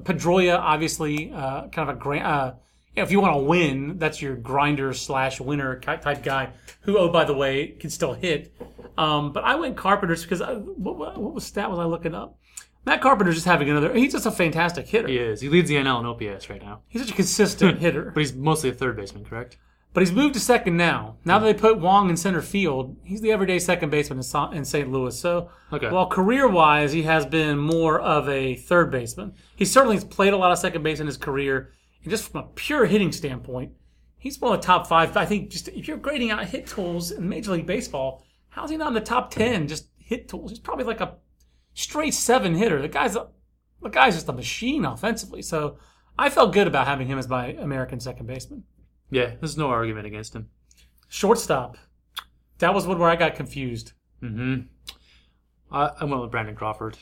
Pedroia, obviously, uh, kind of a grand. Uh, if you want to win, that's your grinder slash winner type guy. Who, oh by the way, can still hit. Um, but I went Carpenter's because I, what, what what was stat was I looking up? Matt Carpenter's just having another. He's just a fantastic hitter. he is. He leads the NL in OPS right now, He's such a consistent hitter. but he's mostly a third baseman, correct? But he's moved to second now. Now that they put Wong in center field, he's the everyday second baseman in in St. Louis. So, Okay. while career wise, he has been more of a third baseman. He certainly has played a lot of second base in his career. And just from a pure hitting standpoint, he's one of the top five. I think just if you're grading out hit tools in Major League Baseball, how's he not in the top 10 just hit tools? He's probably like a straight seven hitter. The guy's a, the guy's just a machine offensively. So, I felt good about having him as my American second baseman. Yeah, there's no argument against him. Shortstop. That was one where I got confused. hmm I, I went with Brandon Crawford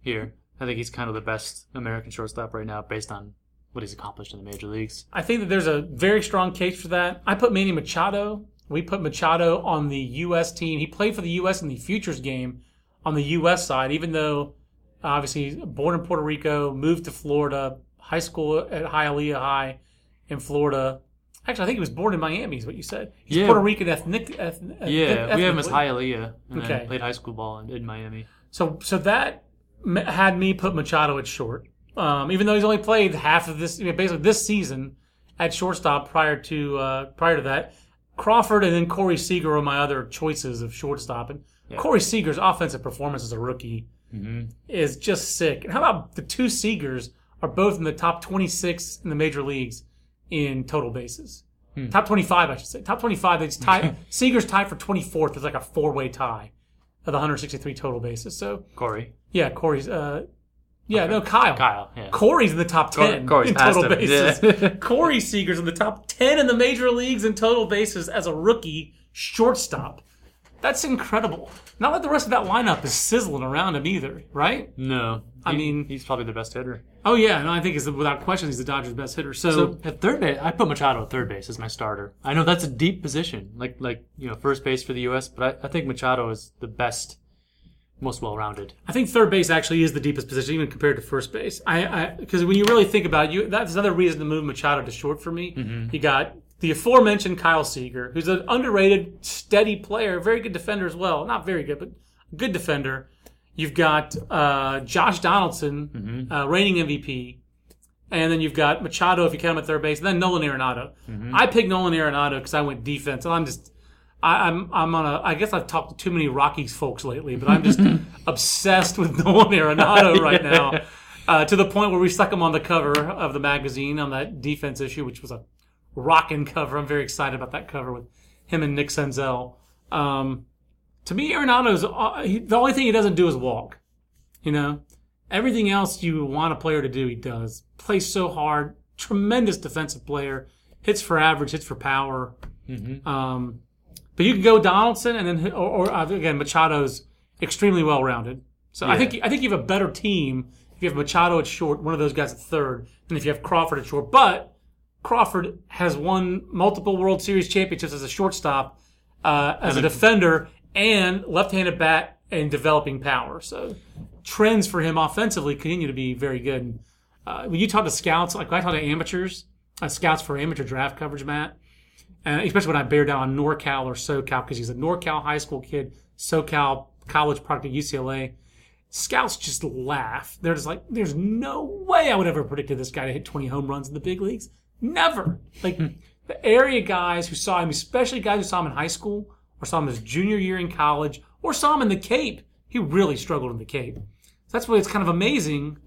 here. I think he's kind of the best American shortstop right now, based on what he's accomplished in the major leagues. I think that there's a very strong case for that. I put Manny Machado. We put Machado on the U.S. team. He played for the U.S. in the futures game on the U.S. side, even though obviously born in Puerto Rico, moved to Florida, high school at Hialeah High in Florida. Actually, I think he was born in Miami, is what you said. He's Yeah. Puerto Rican ethnic. ethnic Yeah, we have him as. Hialeah, and Okay. played high school ball in, in Miami. So so that had me put Machado at short. Um, even though he's only played half of this, I mean, basically this season at shortstop prior to uh, prior to that, Crawford and then Corey Seager were my other choices of shortstop. And Corey Seager's offensive performance as a rookie is just sick. And how about the two Seagers are both in the top 26 in the major leagues in total bases? Top 25, I should say. Top 25. They just tie. Seager's tied for 24th. It's like a four way tie of the 163 total bases. So Corey. yeah, Corey's. Uh, yeah, no, Kyle. Kyle, yeah. Corey's in the top ten Corey's in total him, bases. yeah. Corey Seager's in the top ten in the major leagues in total bases as a rookie shortstop. That's incredible. Not that the rest of that lineup is sizzling around him either, right? No. I He- mean- he's probably the best hitter. Oh yeah, no, I think he's without question he's the Dodgers' best hitter. So, So at third base, I put Machado at third base as my starter. I know that's a deep position, like like you know first base for the U.S., but I, I think Machado is the best, most well-rounded. I think third base actually is the deepest position, even compared to first base. I because when you really think about it, you, that's another reason to move Machado to short for me. Mm-hmm. You got the aforementioned Kyle Seager, who's an underrated, steady player, very good defender as well. Not very good, but good defender. You've got uh, Josh Donaldson, Mm-hmm. uh, reigning MVP. And then you've got Machado if you count him at third base, and then Nolan Arenado. Mm-hmm. I picked Nolan Arenado because I went defense, and I'm just, I, I'm, I'm on a. I guess I've talked to too many Rockies folks lately, but I'm just obsessed with Nolan Arenado right now, uh, to the point where we stuck him on the cover of the magazine on that defense issue, which was a rocking cover. I'm very excited about that cover with him and Nick Senzel. Um, to me, Arenado's uh, he, the only thing he doesn't do is walk. You know, everything else you want a player to do, he does. Plays so hard, tremendous defensive player, hits for average, hits for power. Um, but you can go Donaldson, and then or, or uh, again Machado's extremely well rounded. So I think I think you have a better team if you have Machado at short, one of those guys at third, than if you have Crawford at short. But Crawford has won multiple World Series championships as a shortstop, uh, as a defender, and left-handed bat and developing power. So trends for him offensively continue to be very good. Uh, when you talk to scouts, like I talk to amateurs, uh, scouts for amateur draft coverage, Matt, and especially when I bear down on NorCal or SoCal because he's a NorCal high school kid, SoCal college product at UCLA. scouts just laugh. They're just like, "There's no way I would ever predicted this guy to hit 20 home runs in the big leagues. Never." Like hmm. the area guys who saw him, especially guys who saw him in high school or saw him his junior year in college or saw him in the Cape, he really struggled in the Cape. So that's why it's kind of amazing.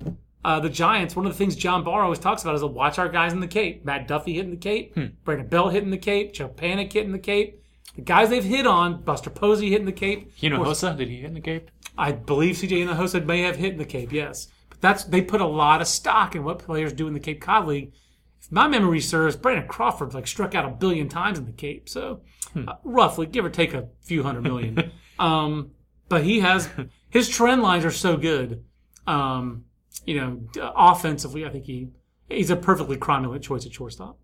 Uh, the Giants, one of the things John Barr always talks about is to watch our guys in the Cape. Matt Duffy hitting the Cape, Brandon Belt hitting the Cape, Joe Panik hitting the Cape. The guys they've hit on, Buster Posey hitting the Cape. Hino Of course, did he hit in the Cape? I believe CJ Hinojosa may have hit in the Cape, yes. But that's they put a lot of stock in what players do in the Cape Cod League. If my memory serves, Brandon Crawford like struck out a billion times in the Cape, so uh, roughly give or take a few hundred million. um, but he has his trend lines are so good. Um, you know, offensively, I think he he's a perfectly cromulent choice at shortstop.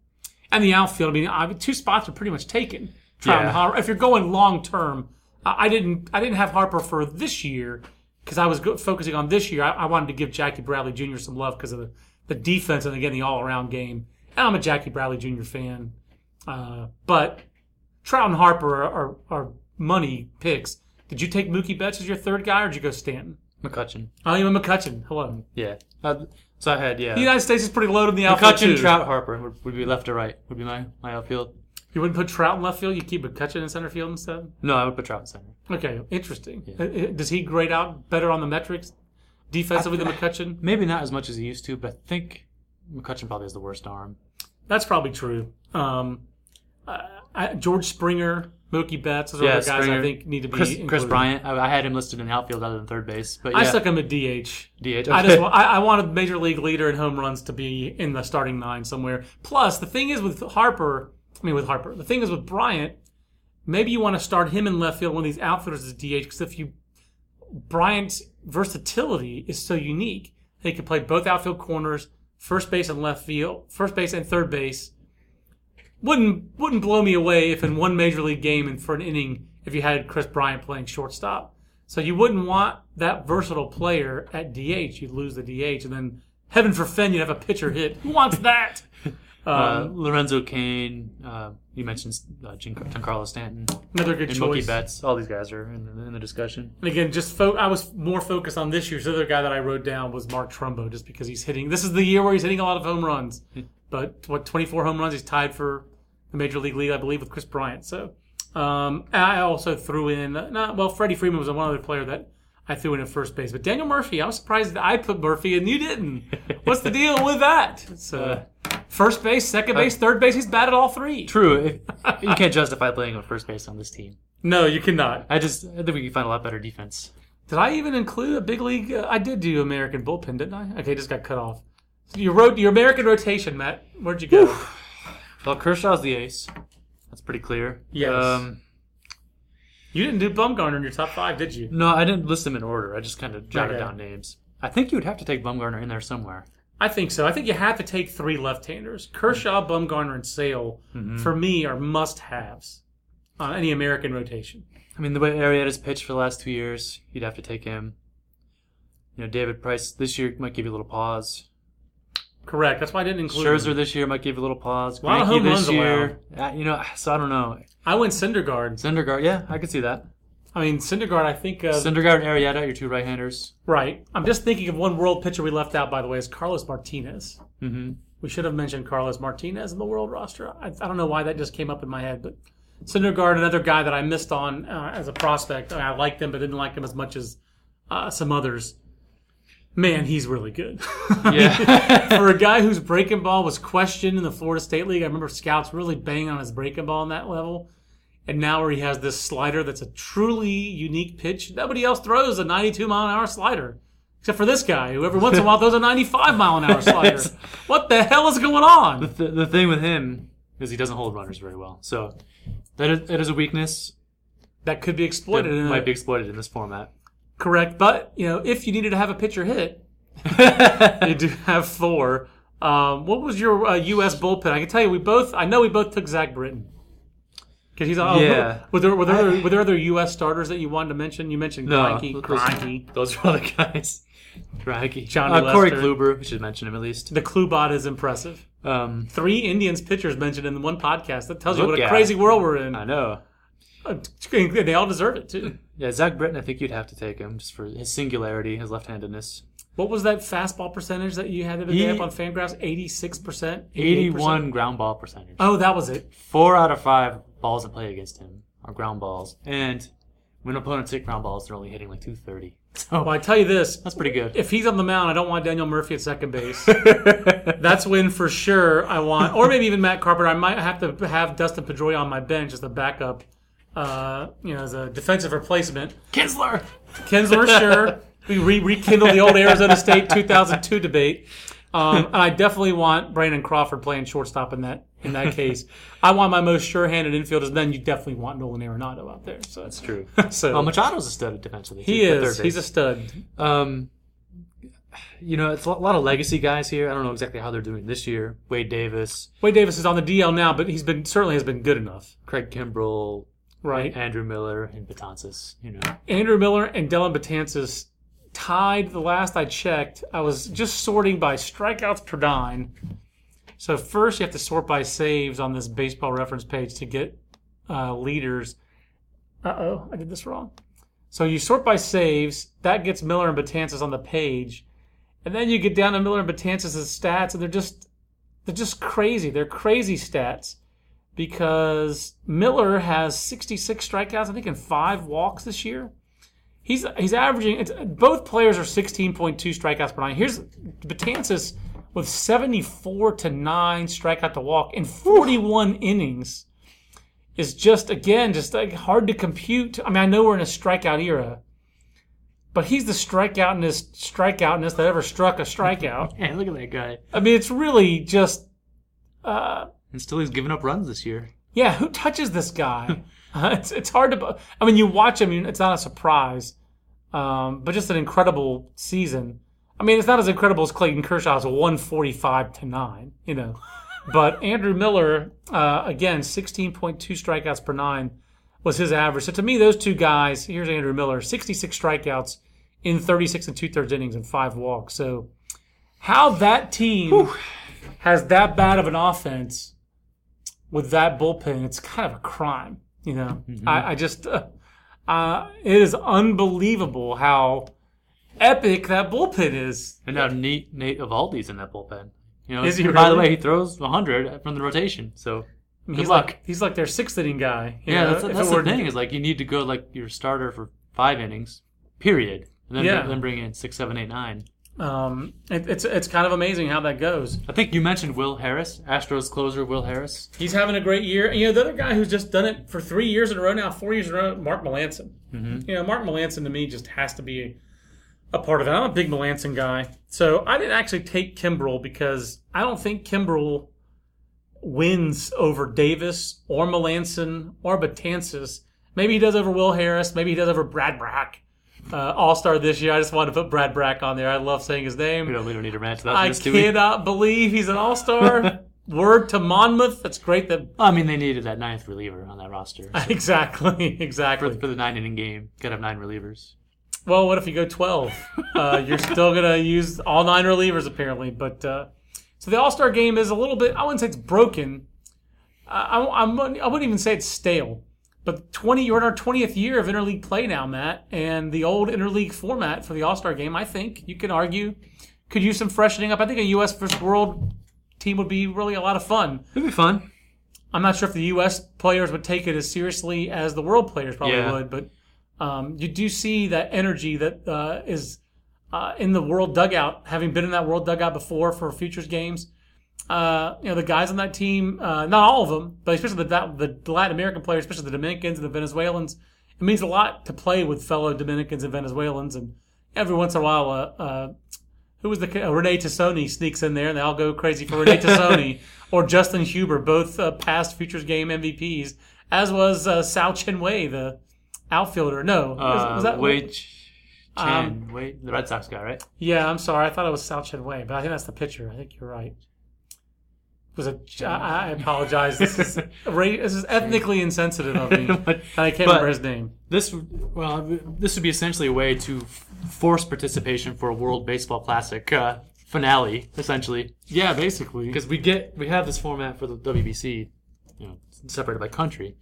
And the outfield, I mean, two spots are pretty much taken. Trout and Yeah. Harper. If you're going long term, I I didn't I didn't have Harper for this year because I was go- focusing on this year. I, I wanted to give Jackie Bradley Jr. some love because of the, the defense and again the all around game. And I'm a Jackie Bradley Jr. fan, uh, but Trout and Harper are, are, are money picks. Did you take Mookie Betts as your third guy, or did you go Stanton? McCutcheon. Oh, you went McCutcheon. Hello. Yeah. Uh, so I had, yeah. The United States is pretty loaded in the outfield McCutcheon, too. Trout, Harper would, would be left or right, would be my, my outfield. You wouldn't put Trout in left field. You keep McCutcheon in center field instead. No, I would put Trout in center. Okay, interesting. Uh, uh, Does he grade out better on the metrics defensively than McCutcheon? Maybe not as much as he used to, but I think McCutcheon probably has the worst arm. That's probably true. Um, uh, I, George Springer, Mookie Betts, those Yeah, the guys I think need to be Chris. Chris Bryant, I, I had him listed in the outfield other than third base. But yeah, I stuck him at DH. DH. I just I, I want a major league leader in home runs to be in the starting nine somewhere. Plus, the thing is with Harper, I mean with Harper, the thing is with Bryant, maybe you want to start him in left field when these outfielders is DH because if you Bryant's versatility is so unique. He can play both outfield corners, first base and left field, first base and third base. Wouldn't wouldn't blow me away if in one major league game and for an inning if you had Chris Bryant playing shortstop. So you wouldn't want that versatile player at DH. You'd lose the DH, and then heaven forfend you'd have a pitcher hit. Who wants that? uh, Um, Lorenzo Cain, uh, you mentioned uh, Gian- Giancarlo Stanton, another good and choice. Mookie Betts. All these guys are in the, in the discussion. And again, just fo- I was more focused on this year's. The other guy that I wrote down was Mark Trumbo, just because he's hitting. This is the year where he's hitting a lot of home runs. But what 24 home runs? He's tied for the major league lead, I believe, with Chris Bryant. So um, I also threw in. Not, well, Freddie Freeman was one other player that I threw in at first base. But Daniel Murphy, I was surprised that I put Murphy and you didn't. What's the deal with that? So first base, second base, third base. He's batted all three. True. You can't justify playing on first base on this team. No, you cannot. I just I think we can find a lot better defense. Did I even include a big league? Uh, I did do American bullpen, didn't I? Okay, just got cut off. So you wrote your American rotation, Matt. Where'd you go? Well, Kershaw's the ace. That's pretty clear. Yes. Um, You didn't do Bumgarner in your top five, did you? no, I didn't list them in order. I just kind of jotted Okay. down names. I think you would have to take Bumgarner in there somewhere. I think so. I think you have to take three left-handers: Kershaw, Bumgarner, and Sale. For me, are must-haves on any American rotation. I mean, the way Arrieta's pitched for the last two years, you'd have to take him. You know, David Price this year might give you a little pause. Correct. That's why I didn't include. Scherzer him. this year might give you a little pause. A lot of home this runs year, you know, so I don't know. I went Syndergaard. Syndergaard, yeah, I could see that. I mean, Syndergaard. I think. Uh, Syndergaard and Arrieta, your two right-handers. right. I'm just thinking of one world pitcher we left out. By the way, is Carlos Martinez. Mm-hmm. We should have mentioned Carlos Martinez in the world roster. I, I don't know why that just came up in my head, but Syndergaard, another guy that I missed on uh, as a prospect. I liked him, but didn't like him as much as uh, some others. Man, he's really good. Yeah. For a guy whose breaking ball was questioned in the Florida State League, I remember scouts really banging on his breaking ball on that level. And now where he has this slider that's a truly unique pitch. Nobody else throws a 92 mile an hour slider. Except for this guy, who every once in a while throws a 95 mile an hour slider. what the hell is going on? the, the thing with him is he doesn't hold runners very well. So that is, that is a weakness That could be that exploited. a- might be exploited in this format. Correct, but you know, if you needed to have a pitcher hit, you do have four. Um, what was your uh, U.S. bullpen? I can tell you, we both. I know we both took Zach Britton because he's. Oh, Yeah. Were there, were there other, were there other U.S. starters that you wanted to mention? You mentioned No, Greinke, those- Those are the guys. Greinke. John uh, Corey. Kluber, we should mention him at least. The Klubot is impressive. Um, Three Indians pitchers mentioned in one podcast. That tells you what a crazy it. world we're in. I know. Uh, they all deserve it too. Yeah, Zach Britton, I think you'd have to take him just for his singularity, his left-handedness. What was that fastball percentage that you had the other He- day up on Fangraphs? Eighty-six percent, 81 ground ball percentage. Oh, that was it. Four out of five balls in play against him are ground balls. And when opponents hit ground balls, they're only hitting like 230. So Well, I tell you this: that's pretty good. if he's on the mound, I don't want Daniel Murphy at second base. That's when for sure. I want, or maybe even Matt Carpenter. I might have to have Dustin Pedroia on my bench as the backup, uh, you know, as a defensive replacement. Kinsler! Kinsler, sure. We re- rekindle the old Arizona State 2002 debate. Um, and I definitely want Brandon Crawford playing shortstop in that in that case. I want my most sure-handed infielders. And then you definitely want Nolan Arenado out there. So That's true. So Well, Machado's a stud defensively. he is. He's a stud. Um, you know, it's a lot of legacy guys here. I don't know exactly how they're doing this year. Wade Davis, Wade Davis is on the DL now, but he's been certainly has been good enough, Craig Kimbrel, right? Andrew Miller, and Betances. You know, Andrew Miller and Dellin Betances tied the last I checked. I was just sorting by strikeouts per nine. So first you have to sort by saves on this baseball reference page to get uh, leaders. Uh oh, I did this wrong. So you sort by saves. That gets Miller and Betances on the page, and then you get down to Miller and Betances' stats, and they're just they're just crazy. They're crazy stats because Miller has 66 strikeouts, I think, and five walks this year. He's he's averaging. It's, both players are 16.2 strikeouts per nine. Here's Betances with 74 to nine strikeout to walk in 41 innings. Is just again just like hard to compute. I mean, I know we're in a strikeout era, but he's the strikeoutness strikeoutness that ever struck a strikeout. man, look at that guy. I mean, it's really just uh, And still, he's giving up runs this year. yeah, who touches this guy? Uh, it's it's hard to. I mean, you watch him, it's not a surprise, um, but just an incredible season. I mean, it's not as incredible as Clayton Kershaw's one forty five to nine, you know. But Andrew Miller, uh, again, sixteen point two strikeouts per nine was his average. So to me, those two guys. Here's Andrew Miller, sixty six strikeouts in thirty six and two thirds innings and five walks. So how that team has that bad of an offense with that bullpen, it's kind of a crime. You know, I, I just, uh, uh, it is unbelievable how epic that bullpen is. And how Nate Nate Eovaldi's in that bullpen. You know, Is he by the way, he throws 100 from the rotation. So good he's luck. like he's like their sixth inning guy. you yeah, know, that's, that's the were- thing is like you need to go like your starter for five innings, period, and then Yeah. then bring in six, seven, eight, nine. Um, it, it's it's kind of amazing how that goes. I think you mentioned Will Harris, Astros closer Will Harris. He's having a great year. And, you know, the other guy who's just done it for three years in a row now, four years in a row, Mark Melancon. You know, Mark Melancon to me just has to be a part of it. I'm a big Melancon guy. So I didn't actually take Kimbrel because I don't think Kimbrel wins over Davis or Melancon or Betances. Maybe he does over Will Harris. Maybe he does over Brad Brach. Uh, All star this year. I just wanted to put Brad Brach on there. I love saying his name. We don't, we don't need to rant about I this, cannot believe he's an all star. Word to Monmouth. That's great that Well, I mean, they needed that ninth reliever on that roster so exactly, for, exactly. for the nine inning game. Got to have nine relievers. Well, what if you go twelve? Uh, you're still gonna use all nine relievers apparently. But uh, so the All Star game is a little bit. I wouldn't say it's broken. I, I, I'm- I wouldn't even say it's stale. But 20, you're in our 20th year of interleague play now, Matt, and the old interleague format for the All Star game. I think you can argue could use some freshening up. I think a U.S. versus World team would be really a lot of fun. It'd be fun. I'm not sure if the U.S. players would take it as seriously as the world players probably Yeah. would, but um, you do see that energy that uh, is uh, in the world dugout. Having been in that world dugout before for futures games, uh, you know the guys on that team, uh, not all of them, but especially the, the Latin American players, especially the Dominicans and the Venezuelans. It means a lot to play with fellow Dominicans and Venezuelans, and every once in a while, uh, uh, who was the uh, Rene Tosoni sneaks in there, and they all go crazy for Rene Tosoni or Justin Huber, both uh, past Futures Game MVPs, as was uh, Sao Chen Wei, the outfielder. No, was, Uh, was that Wade Ch- Um, Chen, the Red Sox guy, right? Yeah, I'm sorry. I thought it was Sao Chen Wei, but I think that's the pitcher. I think you're right. It was a? I I apologize. This is ra- this is ethnically insensitive of me. But- and I can't but- remember his name. This well, this would be essentially a way to force participation for a World Baseball Classic uh, finale, essentially, Yeah, basically. because we get we have this format for the WBC, you know, separated by country,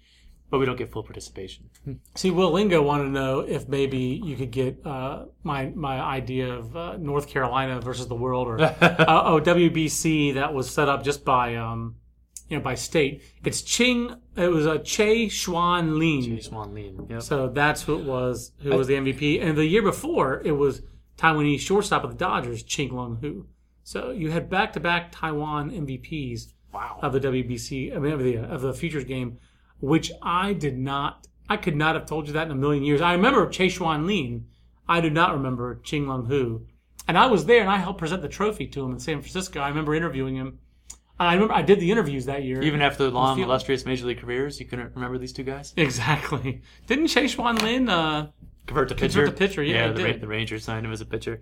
but we don't get full participation. See, Will Lingo wanted to know if maybe you could get uh, my my idea of uh, North Carolina versus the world, or uh, oh WBC that was set up just by um, you know by state. It's Ching. It was a Che Xuan Lin. Swan Lean. Yep. So that's who it was. Who was the MVP? And the year before, it was Taiwanese shortstop of the Dodgers, Chin Lung Hu. So you had back to back Taiwan MVPs wow. of the WBC. I mean, of the of the futures game, which I did not. I could not have told you that in a million years. I remember Che Xuan Lin. I do not remember Chin Lung Hu. And I was there, and I helped present the trophy to him in San Francisco. I remember interviewing him. I remember I did the interviews that year. Even after long, illustrious major league careers, you couldn't remember these two guys? exactly. Didn't Che Xuan Lin uh, Convert to pitcher. Convert to pitcher, yeah, he the, did. the Rangers signed him as a pitcher.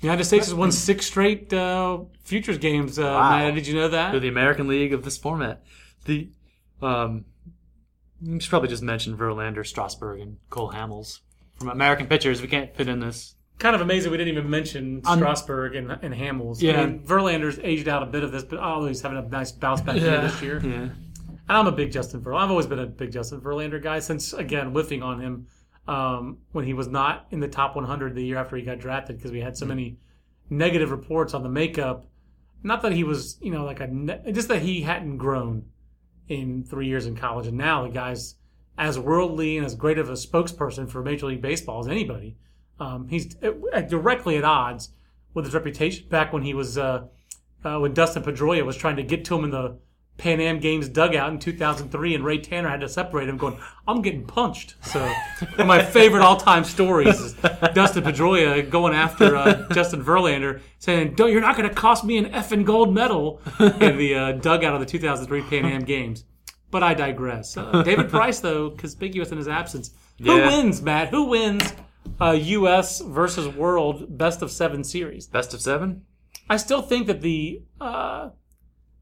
The United States has won six straight uh, futures games. Uh, Matt, did you know that? They're the American League of this format. The um, you should probably just mention Verlander, Strasburg, and Cole Hamels from American pitchers. We can't fit in this. kind of amazing we didn't even mention Strasburg and, and Hamels. Yeah. I mean, Verlander's aged out a bit of this, but although he's having a nice bounce back year this year. Yeah. And I'm a big Justin Verlander. I've always been a big Justin Verlander guy since, again, whiffing on him um, when he was not in the top 100 the year after he got drafted because we had so many negative reports on the makeup. Not that he was, you know, like a, ne- just that he hadn't grown in three years in college. And now the guy's as worldly and as great of a spokesperson for Major League Baseball as anybody. Um, he's uh, directly at odds with his reputation back when he was, uh, uh, when Dustin Pedroia was trying to get to him in the Pan Am Games dugout in 2003, and Ray Tanner had to separate him, going, "I'm getting punched." So, one of my favorite all-time stories is Dustin Pedroia going after uh, Justin Verlander, saying, "Don't you're not going to cost me an effing gold medal in the uh, dugout of the 2003 Pan Am Games." But I digress. Uh, David Price, though, conspicuous in his absence. Who Yeah. wins, Matt? Who wins? Uh, U.S. versus World best of seven series. Best of seven. I still think that the uh,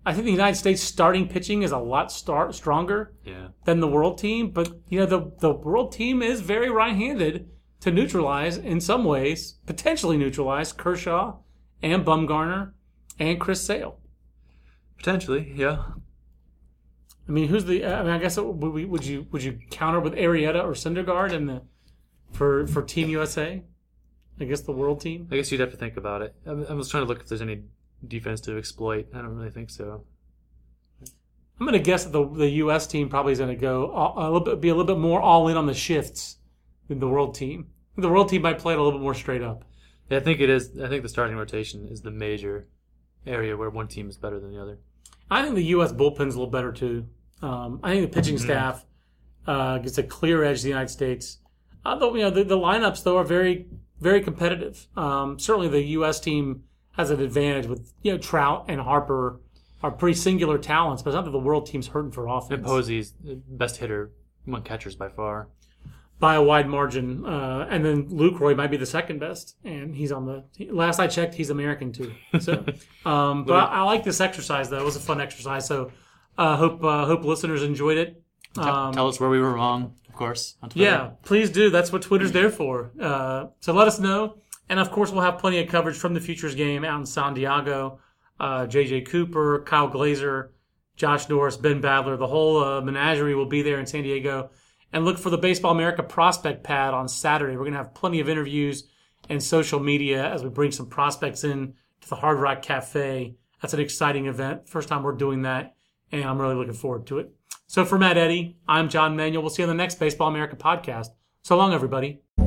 I think the United States starting pitching is a lot star- stronger Yeah. than the world team, but you know the the world team is very right-handed to neutralize in some ways, potentially neutralize Kershaw and Bumgarner and Chris Sale. Potentially, yeah. I mean, who's the? I mean, I guess would, we, would you would you counter with Arrieta or Syndergaard in the for for Team USA? I guess the world team. I guess you'd have to think about it. I was trying to look if there's any defense to exploit. I don't really think so. I'm going to guess that the the U.S. team probably is going to go all, a little bit, be a little bit more all in on the shifts than the world team. The world team might play it a little bit more straight up. Yeah, I think it is. I think the starting rotation is the major area where one team is better than the other. I think the U.S. bullpen's a little better too. Um, I think the pitching staff uh, gets a clear edge to the United States. Although you know the, the lineups though are very very competitive. Um, certainly the U.S. team has an advantage with you know Trout and Harper are pretty singular talents, but it's not that the world team's hurting for offense. And Posey's the best hitter among catchers by far. by a wide margin. Uh, and then Lucroy might be the second best, and he's on the. Last I checked, he's American too. So, um, but I, I like this exercise though. It was a fun exercise. So, uh, hope uh, hope listeners enjoyed it. Um, Tell us where we were wrong, of course. Yeah, please do. That's what Twitter's there for. Uh, so let us know. And of course, we'll have plenty of coverage from the Futures game out in San Diego. Uh, JJ Cooper, Kyle Glaser, Josh Norris, Ben Badler, the whole uh, menagerie will be there in San Diego. And look for the Baseball America prospect pad on Saturday. We're going to have plenty of interviews and social media as we bring some prospects in to the Hard Rock Cafe. That's an exciting event. First time we're doing that, and I'm really looking forward to it. So for Matt Eddy, I'm John Manuel. We'll see you on the next Baseball America podcast. So long, everybody.